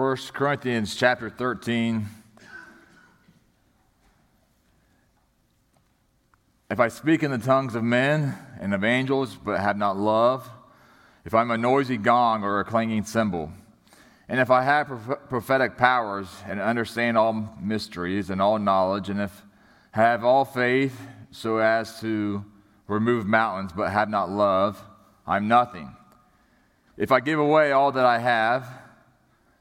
1 Corinthians chapter 13. If I speak in the tongues of men and of angels, but have not love, if I'm a noisy gong or a clanging cymbal, and if I have prophetic powers and understand all mysteries and all knowledge, and if I have all faith so as to remove mountains, but have not love, I'm nothing. If I give away all that I have,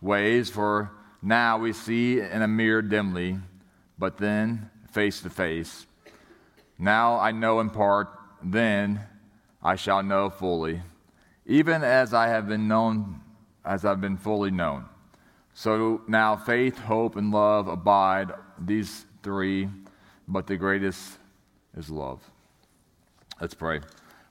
ways, for now we see in a mirror dimly, but then face to face. Now I know in part, then I shall know fully, even as I have been known, as I've been fully known. So now faith, hope, and love abide, these three, but the greatest is love. Let's pray.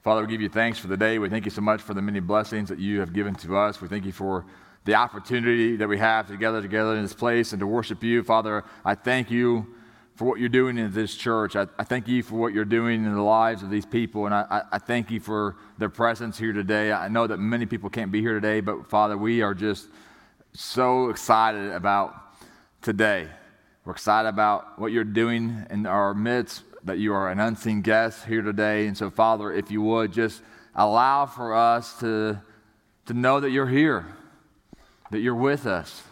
Father, we give you thanks for the day. We thank you so much for the many blessings that you have given to us. We thank you for the opportunity that we have to gather together in this place and to worship you. Father, I thank you for what you're doing in this church. I, I, thank you for what you're doing in the lives of these people, and I, I, thank you for their presence here today. I know that many people can't be here today, but Father, we are just so excited about today. We're excited about what you're doing in our midst, that you are an unseen guest here today. And so, Father, if you would just allow for us to, to know that you're here, that you're with us.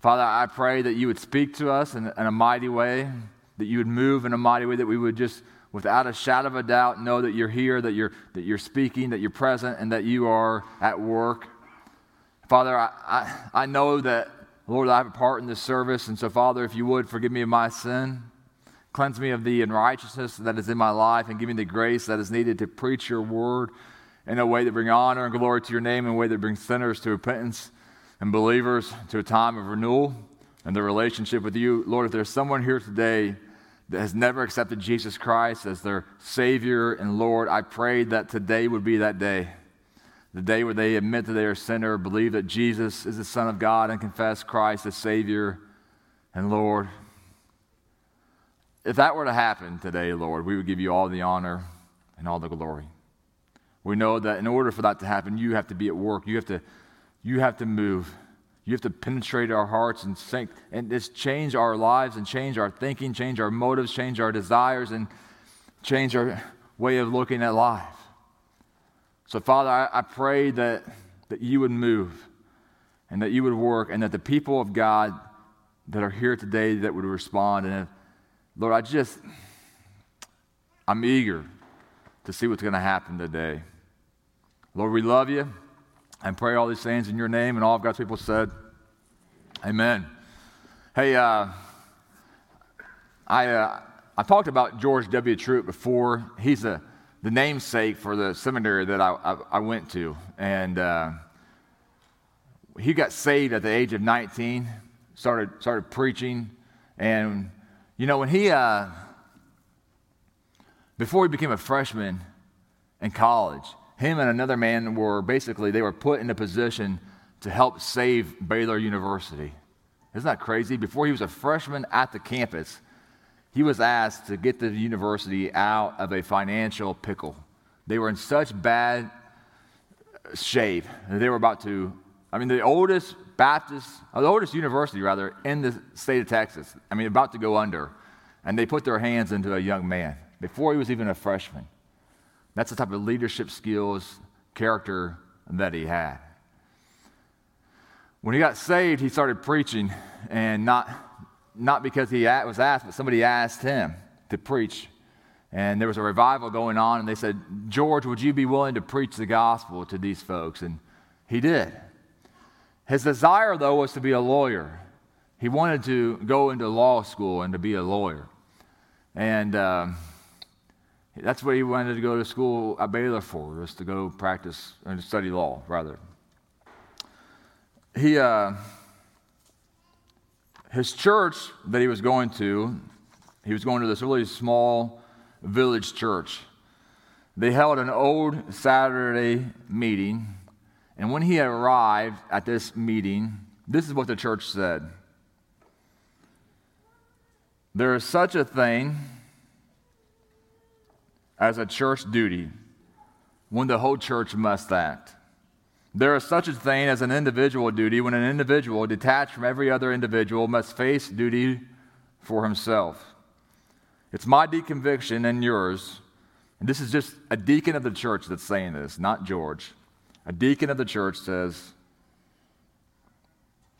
Father, I pray that you would speak to us in, in, a mighty way, that you would move in a mighty way, that we would just, without a shadow of a doubt, know that you're here, that you're, that you're speaking, that you're present, and that you are at work. Father, I, I, I know that, Lord, I have a part in this service, and so, Father, if you would forgive me of my sin, cleanse me of the unrighteousness that is in my life, and give me the grace that is needed to preach your word in a way that brings honor and glory to your name, in a way that brings sinners to repentance and believers to a time of renewal and their relationship with you. Lord, if there's someone here today that has never accepted Jesus Christ as their Savior and Lord, I pray that today would be that day. The day where they admit that they are a sinner, believe that Jesus is the Son of God, and confess Christ as Savior and Lord. If that were to happen today, Lord, we would give you all the honor and all the glory. We know that in order for that to happen, you have to be at work. You have to you have to move. You have to penetrate our hearts and sink and just change our lives and change our thinking, change our motives, change our desires, and change our way of looking at life. So, Father, I, I pray that, that you would move and that you would work and that the people of God that are here today that would respond. And if, Lord, I just, I'm eager to see what's going to happen today. Lord, we love you and pray all these things in your name. And all of God's people said, Amen. Hey, uh, I, uh, I talked about George W. Truett before. He's a, the namesake for the seminary that I, I, I went to. And uh, he got saved at the age of 19, started, started preaching. And, you know, when he, uh, before he became a freshman in college, him and another man were basically they were put in a position to help save Baylor University. Isn't that crazy? Before he was a freshman at the campus, he was asked to get the university out of a financial pickle. They were in such bad shape. that They were about to, I mean, the oldest Baptist, or the oldest university rather, in the state of Texas, I mean, about to go under. And they put their hands into a young man before he was even a freshman. That's the type of leadership skills, character that he had. When he got saved, he started preaching, and not, not because he was asked, but somebody asked him to preach. And there was a revival going on, and they said, George, would you be willing to preach the gospel to these folks? And he did. His desire, though, was to be a lawyer. He wanted to go into law school and to be a lawyer. And um, that's what he wanted to go to school at Baylor for, was to go practice and study law, rather. He, uh, his church that he was going to, he was going to this really small village church. They held an old Saturday meeting, and when he arrived at this meeting, this is what the church said There is such a thing as a church duty when the whole church must act. There is such a thing as an individual duty when an individual, detached from every other individual, must face duty for himself. It's my deep conviction and yours, and this is just a deacon of the church that's saying this, not George. A deacon of the church says,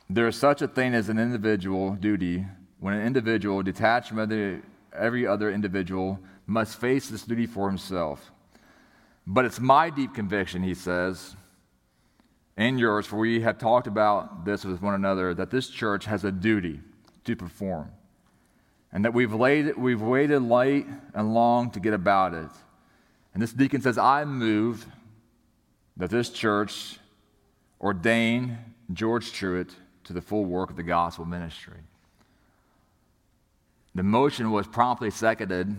There is such a thing as an individual duty when an individual, detached from every other individual, must face this duty for himself. But it's my deep conviction, he says, and yours, for we have talked about this with one another, that this church has a duty to perform. And that we've, laid, we've waited late and long to get about it. And this deacon says, I move that this church ordain George Truett to the full work of the gospel ministry. The motion was promptly seconded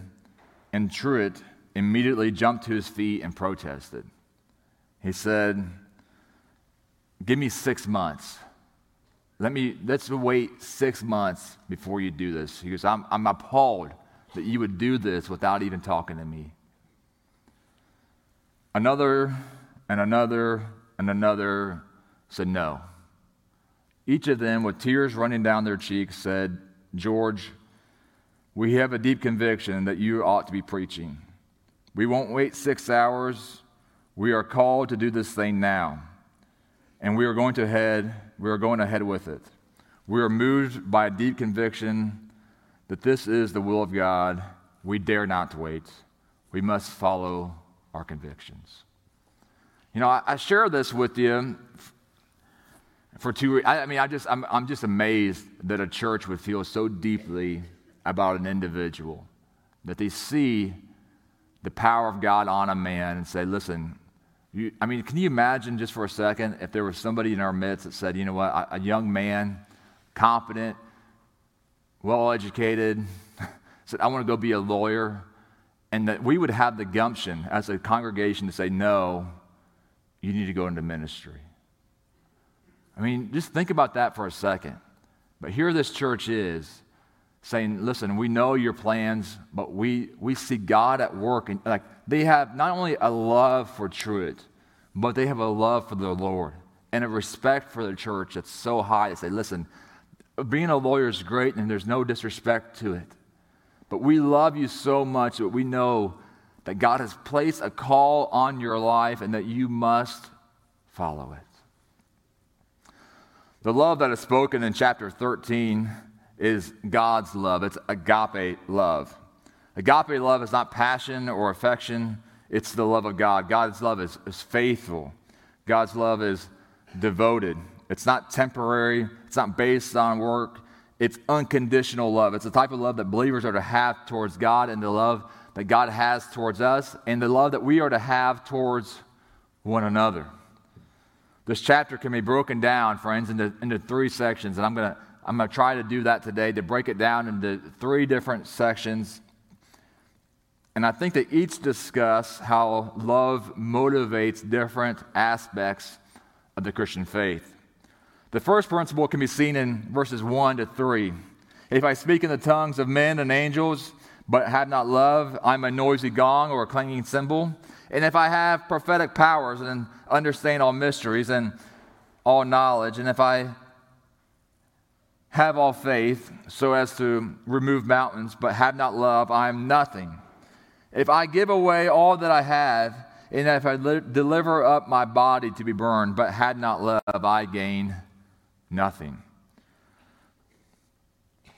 and Truett immediately jumped to his feet and protested. He said, Give me six months. Let me, let's wait six months before you do this. He goes, I'm, I'm appalled that you would do this without even talking to me. Another and another and another said no. Each of them, with tears running down their cheeks, said, George, we have a deep conviction that you ought to be preaching. We won't wait six hours. We are called to do this thing now. And we are going to head, we are going ahead with it. We are moved by a deep conviction that this is the will of God. We dare not wait. We must follow our convictions. You know, I, I share this with you for two. I, I mean, I just I'm, I'm just amazed that a church would feel so deeply about an individual, that they see the power of God on a man and say, listen, you, I mean, can you imagine just for a second if there was somebody in our midst that said, you know what, a, a young man, competent, well educated, said, I want to go be a lawyer, and that we would have the gumption as a congregation to say, no, you need to go into ministry. I mean, just think about that for a second. But here this church is saying, listen, we know your plans, but we, we see God at work. And like they have not only a love for truth, but they have a love for the Lord and a respect for the church that's so high They say, listen, being a lawyer is great and there's no disrespect to it. But we love you so much that we know that God has placed a call on your life and that you must follow it. The love that is spoken in chapter 13 is God's love. It's agape love. Agape love is not passion or affection, it's the love of God. God's love is, is faithful, God's love is devoted. It's not temporary, it's not based on work, it's unconditional love. It's the type of love that believers are to have towards God and the love that God has towards us and the love that we are to have towards one another. This chapter can be broken down, friends, into, into three sections, and I'm going to I'm going to try to do that today to break it down into three different sections. And I think that each discuss how love motivates different aspects of the Christian faith. The first principle can be seen in verses 1 to 3. If I speak in the tongues of men and angels, but have not love, I'm a noisy gong or a clanging cymbal. And if I have prophetic powers and understand all mysteries and all knowledge, and if I have all faith so as to remove mountains, but have not love, I am nothing. If I give away all that I have, and if I li- deliver up my body to be burned, but had not love, I gain nothing.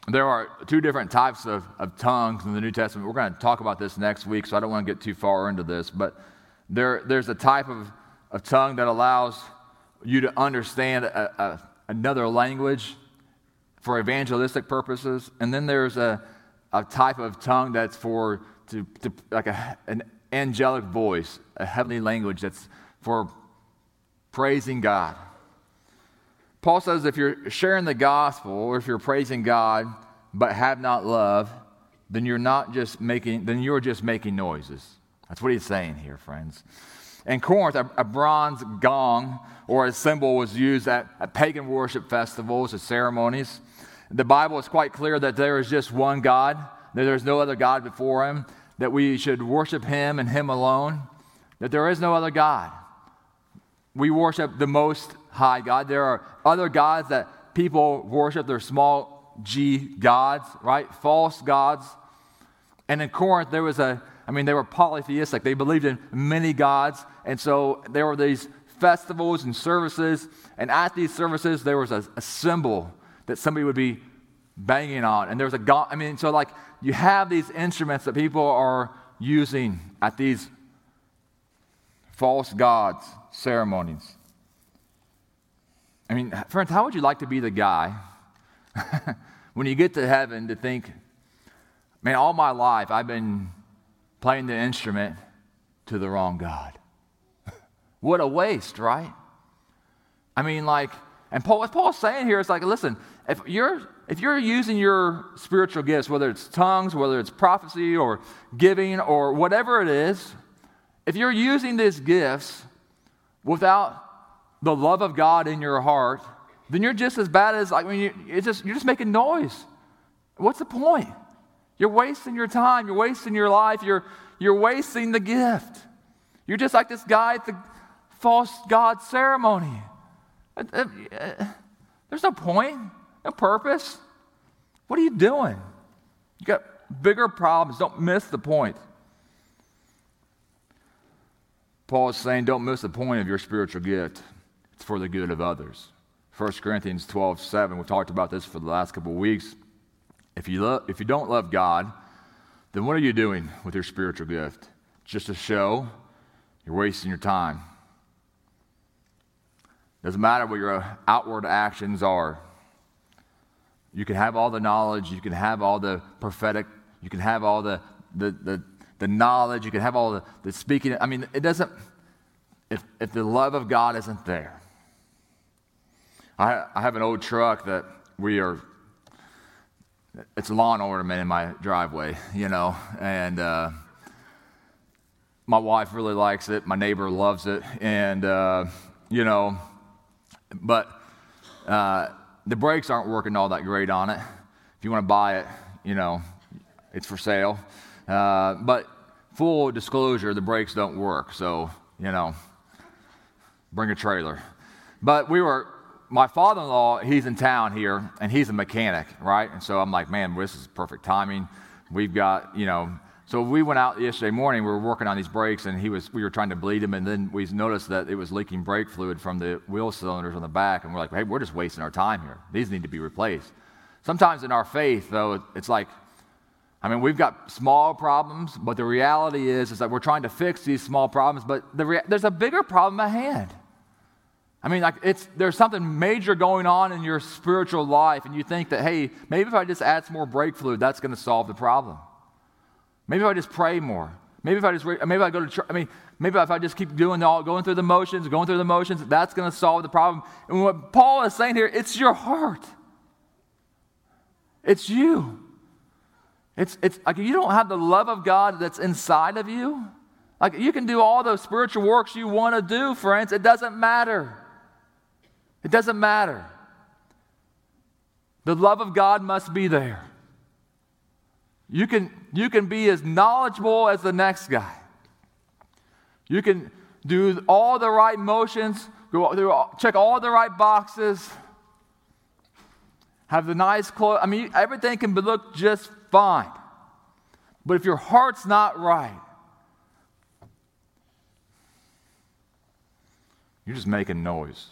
There are two different types of, of tongues in the New Testament. We're going to talk about this next week, so I don't want to get too far into this. But there, there's a type of, of tongue that allows you to understand a, a, another language for evangelistic purposes. And then there's a, a type of tongue that's for to, to like a, an angelic voice, a heavenly language that's for praising God. Paul says if you're sharing the gospel or if you're praising God but have not love, then you're not just making, then you're just making noises. That's what he's saying here, friends. In Corinth, a, a bronze gong or a cymbal was used at, at pagan worship festivals and ceremonies. The Bible is quite clear that there is just one God, that there's no other God before him, that we should worship him and him alone, that there is no other God. We worship the most high God. There are other gods that people worship, they're small g gods, right? False gods. And in Corinth, there was a, I mean, they were polytheistic. They believed in many gods. And so there were these festivals and services. And at these services, there was a, a cymbal that somebody would be banging on. And there was a god, I mean, so like you have these instruments that people are using at these false gods ceremonies. I mean, friends, how would you like to be the guy when you get to heaven to think, man, all my life I've been playing the instrument to the wrong God? what a waste, right? I mean, like, and Paul, what Paul's saying here is like, listen, if you're if you're using your spiritual gifts, whether it's tongues, whether it's prophecy or giving or whatever it is, if you're using these gifts without the love of God in your heart, then you're just as bad as like when you it's just you're just making noise. What's the point? You're wasting your time, you're wasting your life, you're you're wasting the gift. You're just like this guy at the false god ceremony. Uh, uh, uh, there's no point, purpose. What are you doing? You got bigger problems. Don't miss the point. Paul is saying, don't miss the point of your spiritual gift. It's for the good of others. 1 Corinthians 12, 7, we talked about this for the last couple of weeks. If you, lo- if you don't love God, then what are you doing with your spiritual gift? Just a show? You're wasting your time. Doesn't matter what your outward actions are. You can have all the knowledge, you can have all the prophetic, you can have all the, the, the, the knowledge, you can have all the, the speaking. I mean, it doesn't, if, if the love of God isn't there, I, I have an old truck that we are, it's a lawn ornament in my driveway, you know, and uh, my wife really likes it. My neighbor loves it. And, uh, you know, but uh, the brakes aren't working all that great on it. If you want to buy it, you know, it's for sale. Uh, but full disclosure, the brakes don't work. So, you know, bring a trailer. But we were my father in law, he's in town here, and he's a mechanic, right? And so I'm like, man, this is perfect timing. We've got, you know, so we went out yesterday morning. We were working on these brakes, and he was, we were trying to bleed him, and then we noticed that it was leaking brake fluid from the wheel cylinders on the back, and we're like, hey, we're just wasting our time here. These need to be replaced. Sometimes in our faith, though, it's like, I mean, we've got small problems, but the reality is, is that we're trying to fix these small problems, but the rea- there's a bigger problem at hand. I mean, like it's there's something major going on in your spiritual life, and you think that, hey, maybe if I just add some more brake fluid, that's going to solve the problem. Maybe if I just pray more. Maybe if I just maybe I go to church. I mean, maybe if I just keep doing all going through the motions, going through the motions, that's going to solve the problem. And what Paul is saying here, it's your heart. It's you. It's it's like you don't have the love of God that's inside of you. Like you can do all those spiritual works you want to do, friends. It doesn't matter. It doesn't matter. The love of God must be there. You can, you can be as knowledgeable as the next guy. You can do all the right motions, go through, check all the right boxes, have the nice clothes. I mean, everything can look just fine. But if your heart's not right, you're just making noise.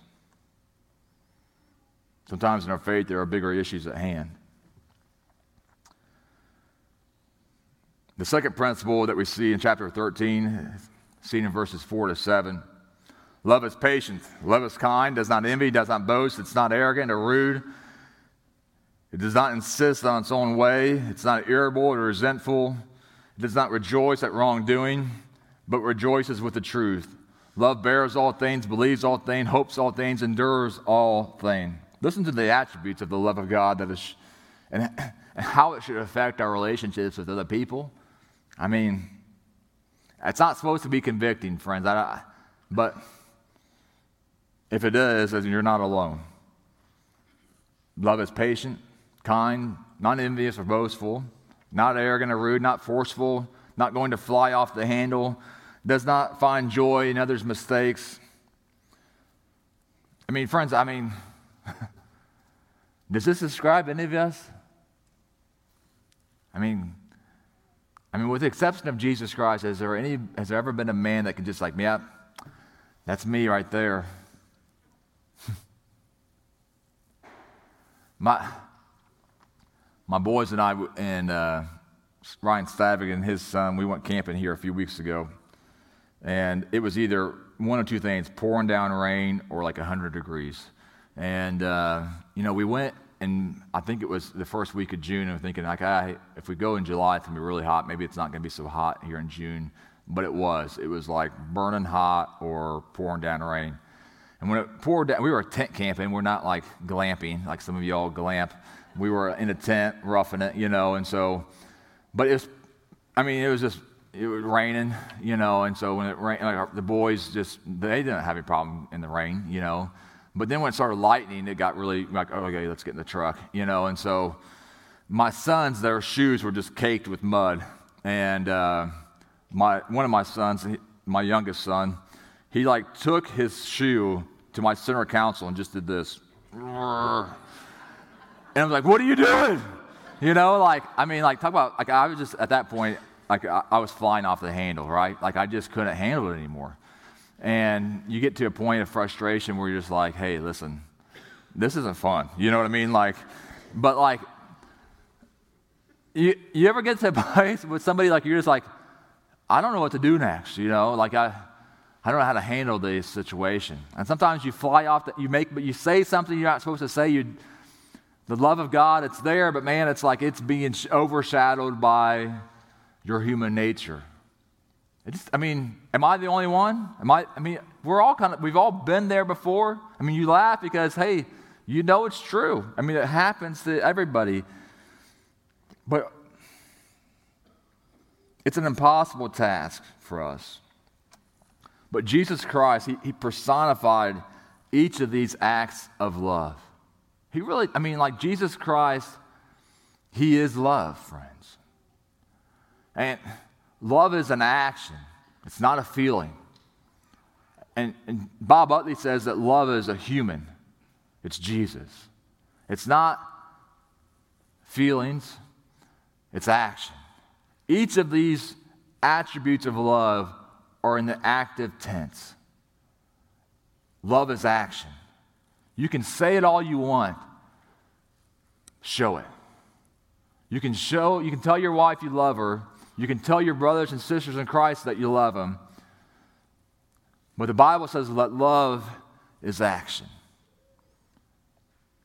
Sometimes in our faith, there are bigger issues at hand. The second principle that we see in chapter 13, seen in verses 4 to 7 love is patient, love is kind, does not envy, does not boast, it's not arrogant or rude. It does not insist on its own way, it's not irritable or resentful. It does not rejoice at wrongdoing, but rejoices with the truth. Love bears all things, believes all things, hopes all things, endures all things. Listen to the attributes of the love of God that is, and, and how it should affect our relationships with other people. I mean, it's not supposed to be convicting, friends. I, but if it is, then you're not alone. Love is patient, kind, not envious or boastful, not arrogant or rude, not forceful, not going to fly off the handle, does not find joy in others' mistakes. I mean, friends, I mean, does this describe any of us? I mean, I mean, with the exception of Jesus Christ, has there any has there ever been a man that can just like, yeah, that's me right there. my my boys and I and uh, Ryan Stavig and his son, we went camping here a few weeks ago, and it was either one of two things: pouring down rain or like hundred degrees. And uh, you know, we went and I think it was the first week of June. I'm thinking, like, ah, if we go in July, it's gonna be really hot. Maybe it's not gonna be so hot here in June, but it was. It was like burning hot or pouring down rain. And when it poured down, we were tent camping. We're not like glamping, like some of y'all glamp. We were in a tent, roughing it, you know. And so, but it was, I mean, it was just it was raining, you know. And so when it rained, like the boys just they didn't have any problem in the rain, you know. But then when it started lightning, it got really like, oh, okay, let's get in the truck, you know. And so my sons, their shoes were just caked with mud. And uh, my, one of my sons, my youngest son, he like took his shoe to my center council and just did this. And I was like, what are you doing? You know, like, I mean, like, talk about, like, I was just at that point, like, I, I was flying off the handle, right? Like, I just couldn't handle it anymore. And you get to a point of frustration where you're just like, hey, listen, this isn't fun. You know what I mean? Like, but like, you, you ever get to a place with somebody like you're just like, I don't know what to do next, you know? Like, I, I don't know how to handle this situation. And sometimes you fly off, the, you make, but you say something you're not supposed to say. You, the love of God, it's there, but man, it's like it's being overshadowed by your human nature. Just, I mean, am I the only one? Am I, I mean, we're all kind of, we've all been there before. I mean, you laugh because, hey, you know it's true. I mean, it happens to everybody. But it's an impossible task for us. But Jesus Christ, he, he personified each of these acts of love. He really, I mean, like Jesus Christ, he is love, friends. And Love is an action, it's not a feeling. And, and Bob Utley says that love is a human, it's Jesus. It's not feelings, it's action. Each of these attributes of love are in the active tense. Love is action. You can say it all you want, show it. You can show, you can tell your wife you love her, you can tell your brothers and sisters in Christ that you love them. But the Bible says that love is action.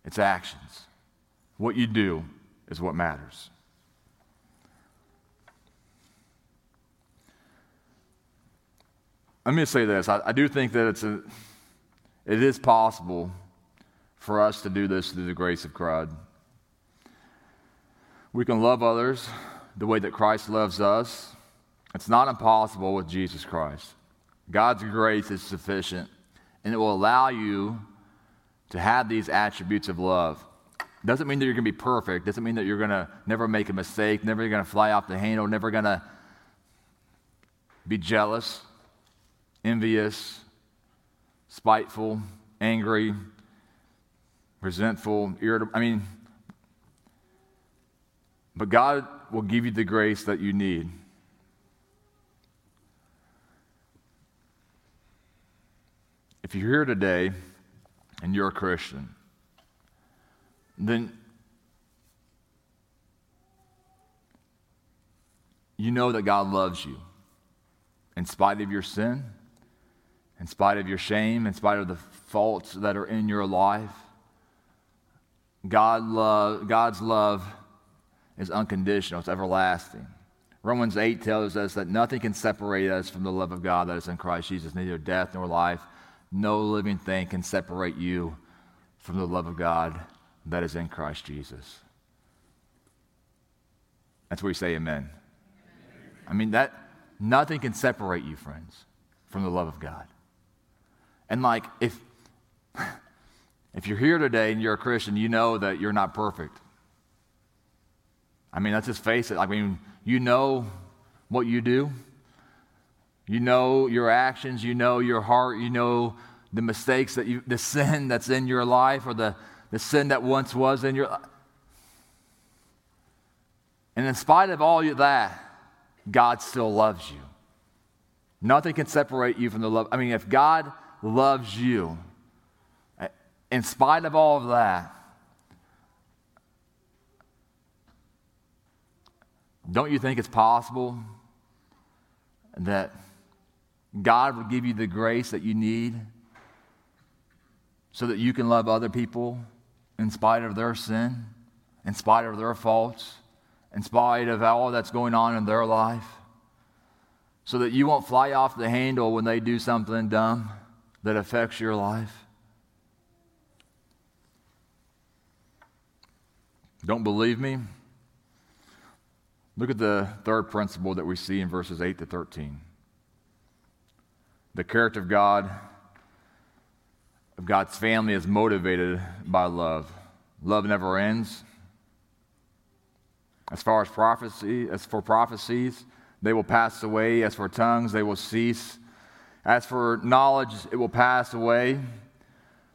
It's actions. What you do is what matters. Let me say this. I, I do think that it's a, it is possible for us to do this through the grace of God. We can love others the way that Christ loves us. It's not impossible with Jesus Christ. God's grace is sufficient, and it will allow you to have these attributes of love. Doesn't mean that you're going to be perfect. Doesn't mean that you're going to never make a mistake, never going to fly off the handle, never going to be jealous, envious, spiteful, angry, resentful, irritable. I mean, but God will give you the grace that you need. If you're here today and you're a Christian, then you know that God loves you in spite of your sin, in spite of your shame, in spite of the faults that are in your life. God love, God's love is unconditional, it's everlasting. Romans 8 tells us that nothing can separate us from the love of God that is in Christ Jesus, neither death nor life. No living thing can separate you from the love of God that is in Christ Jesus. That's where we say amen. I mean, that nothing can separate you, friends, from the love of God. And like, if, if you're here today and you're a Christian, you know that you're not perfect. I mean, let's just face it. I mean, you know what you do. You know your actions. You know your heart. You know the mistakes that you, the sin that's in your life or the, the sin that once was in your life. And in spite of all of that, God still loves you. Nothing can separate you from the love. I mean, if God loves you, in spite of all of that, don't you think it's possible that God will give you the grace that you need so that you can love other people in spite of their sin, in spite of their faults? in spite of all that's going on in their life, so that you won't fly off the handle when they do something dumb that affects your life? Don't believe me? Look at the third principle that we see in verses 8 to 13. The character of God, of God's family, is motivated by love. Love never ends. As far as prophecy, as for prophecies, they will pass away. As for tongues, they will cease. As for knowledge, it will pass away.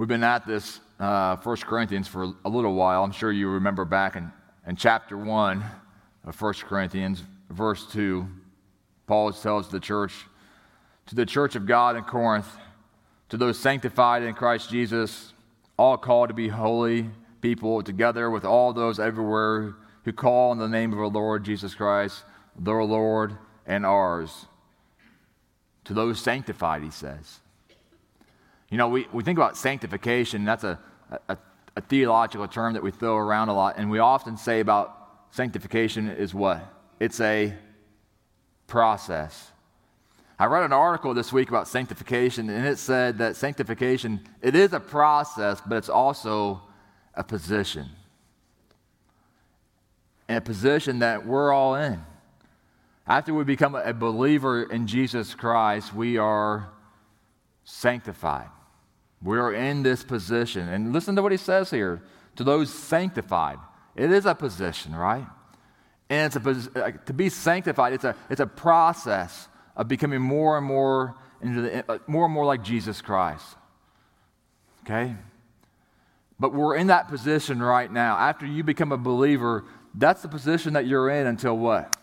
We've been at this uh, 1 Corinthians for a little while. I'm sure you remember back in, in chapter 1 of 1 Corinthians, verse 2, Paul tells the church, to the church of God in Corinth, to those sanctified in Christ Jesus, all called to be holy people, together with all those everywhere who call on the name of our Lord Jesus Christ, their Lord and ours. To those sanctified, he says. You know, we, we think about sanctification, that's a, a, a theological term that we throw around a lot, and we often say about sanctification is what? It's a process. I read an article this week about sanctification, and it said that sanctification, it is a process, but it's also a position. And a position that we're all in. After we become a believer in Jesus Christ, we are sanctified. We are in this position. And listen to what he says here to those sanctified. It is a position, right? And it's a to be sanctified, it's a, it's a process of becoming more and more into the, uh, more and more like Jesus Christ. Okay? But we're in that position right now. After you become a believer, that's the position that you're in until what?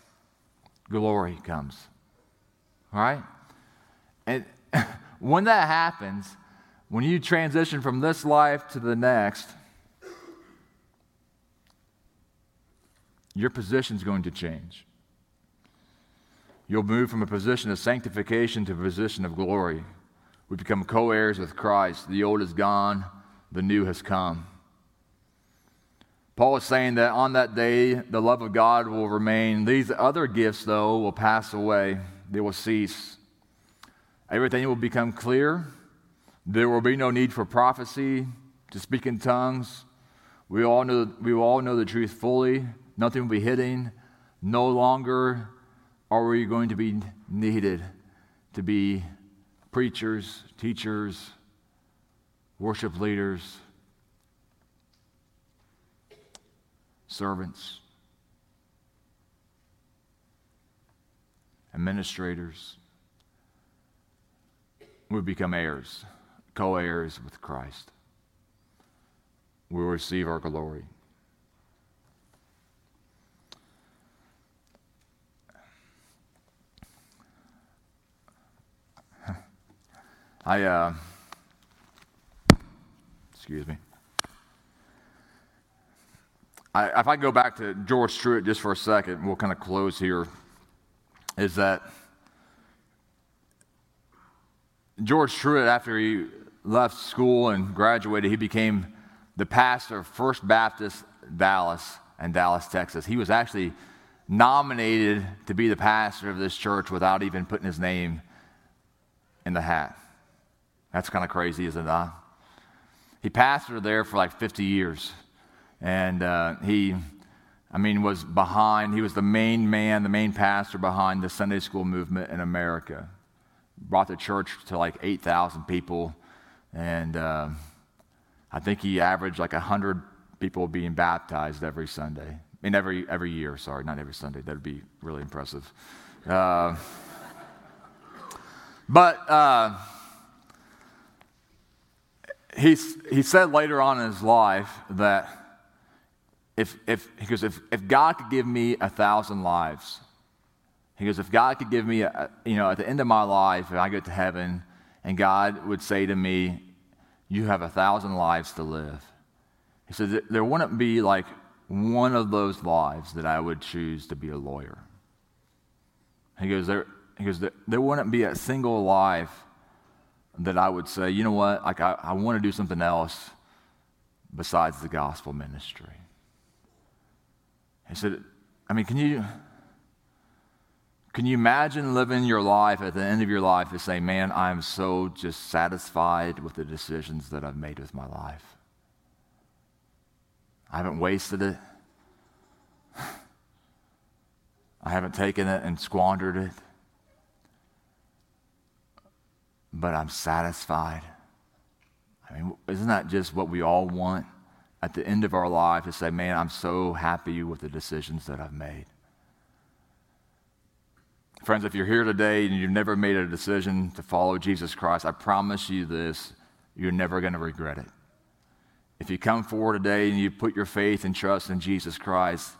Glory comes. All right? And when that happens, when you transition from this life to the next, your position is going to change. You'll move from a position of sanctification to a position of glory. We become co heirs with Christ. The old is gone, the new has come. Paul is saying that on that day, the love of God will remain. These other gifts, though, will pass away, they will cease. Everything will become clear. There will be no need for prophecy, to speak in tongues. We all know, we will all know the truth fully. Nothing will be hidden. No longer are we going to be needed to be preachers, teachers, worship leaders, servants, administrators. We become heirs, co heirs with Christ. We will receive our glory. I, uh, excuse me. I, if I go back to George Truett just for a second, we'll kind of close here, is that George Truett, after he left school and graduated, he became the pastor of First Baptist Dallas and Dallas, Texas. He was actually nominated to be the pastor of this church without even putting his name in the hat. That's kind of crazy, isn't it? He pastored there for like 50 years. And uh, he, I mean, was behind, he was the main man, the main pastor behind the Sunday school movement in America. Brought the church to like 8,000 people. And uh, I think he averaged like 100 people being baptized every Sunday. I mean, every, every year, sorry, not every Sunday. That would be really impressive. Uh, but uh, he's, he said later on in his life that if, if, he goes, if, if God could give me a thousand lives, he goes, if God could give me, a, you know, at the end of my life, if I get to heaven, and God would say to me, You have a thousand lives to live. He said, There wouldn't be like one of those lives that I would choose to be a lawyer. He goes, There, he goes, there wouldn't be a single life that I would say, you know what, like I, I want to do something else besides the gospel ministry. He said, I mean, can you can you imagine living your life at the end of your life and say, man, I'm so just satisfied with the decisions that I've made with my life? I haven't wasted it. I haven't taken it and squandered it but I'm satisfied. I mean, isn't that just what we all want at the end of our life to say, man, I'm so happy with the decisions that I've made? Friends, if you're here today and you've never made a decision to follow Jesus Christ, I promise you this you're never going to regret it. If you come forward today and you put your faith and trust in Jesus Christ,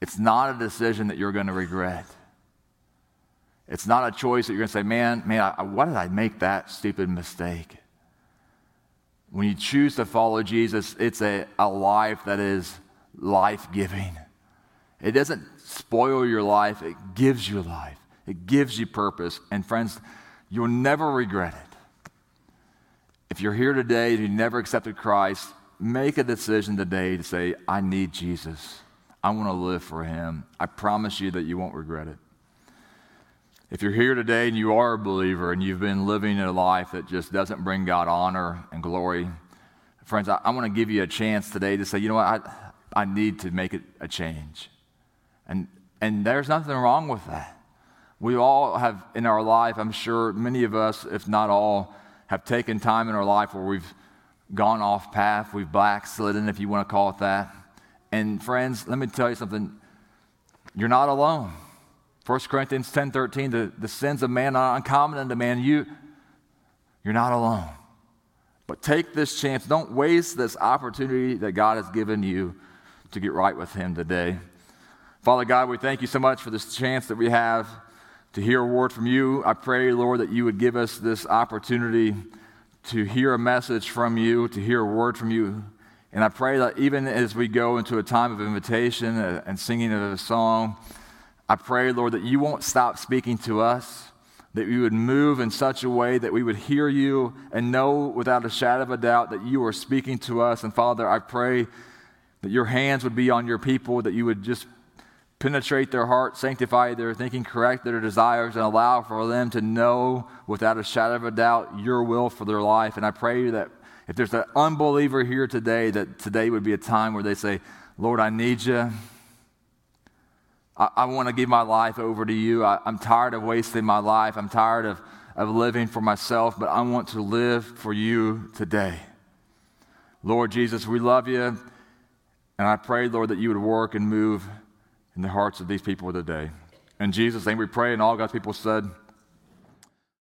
it's not a decision that you're going to regret. It's not a choice that you're going to say, man, man, I, why did I make that stupid mistake? When you choose to follow Jesus, it's a, a life that is life giving. It doesn't spoil your life, it gives you life, it gives you purpose. And friends, you'll never regret it. If you're here today and you never accepted Christ, make a decision today to say, I need Jesus. I want to live for him. I promise you that you won't regret it. If you're here today and you are a believer and you've been living a life that just doesn't bring God honor and glory, friends, I, I want to give you a chance today to say, you know what, I, I need to make it a change. And, and there's nothing wrong with that. We all have in our life, I'm sure many of us, if not all, have taken time in our life where we've gone off path, we've backslidden, if you want to call it that. And friends, let me tell you something. You're not alone. 1 Corinthians 10 13, the, the sins of man are uncommon unto man. You, you're not alone. But take this chance. Don't waste this opportunity that God has given you to get right with Him today. Father God, we thank you so much for this chance that we have to hear a word from you. I pray, Lord, that you would give us this opportunity to hear a message from you, to hear a word from you. And I pray that even as we go into a time of invitation uh, and singing of a song, I pray, Lord, that you won't stop speaking to us, that we would move in such a way that we would hear you and know without a shadow of a doubt that you are speaking to us. And Father, I pray that your hands would be on your people, that you would just penetrate their hearts, sanctify their thinking, correct their desires, and allow for them to know without a shadow of a doubt your will for their life. And I pray that if there's an unbeliever here today, that today would be a time where they say, Lord, I need you. I, I want to give my life over to you. I, I'm tired of wasting my life. I'm tired of, of living for myself, but I want to live for you today. Lord Jesus, we love you. And I pray, Lord, that you would work and move in the hearts of these people today. In Jesus' name we pray, and all God's people said,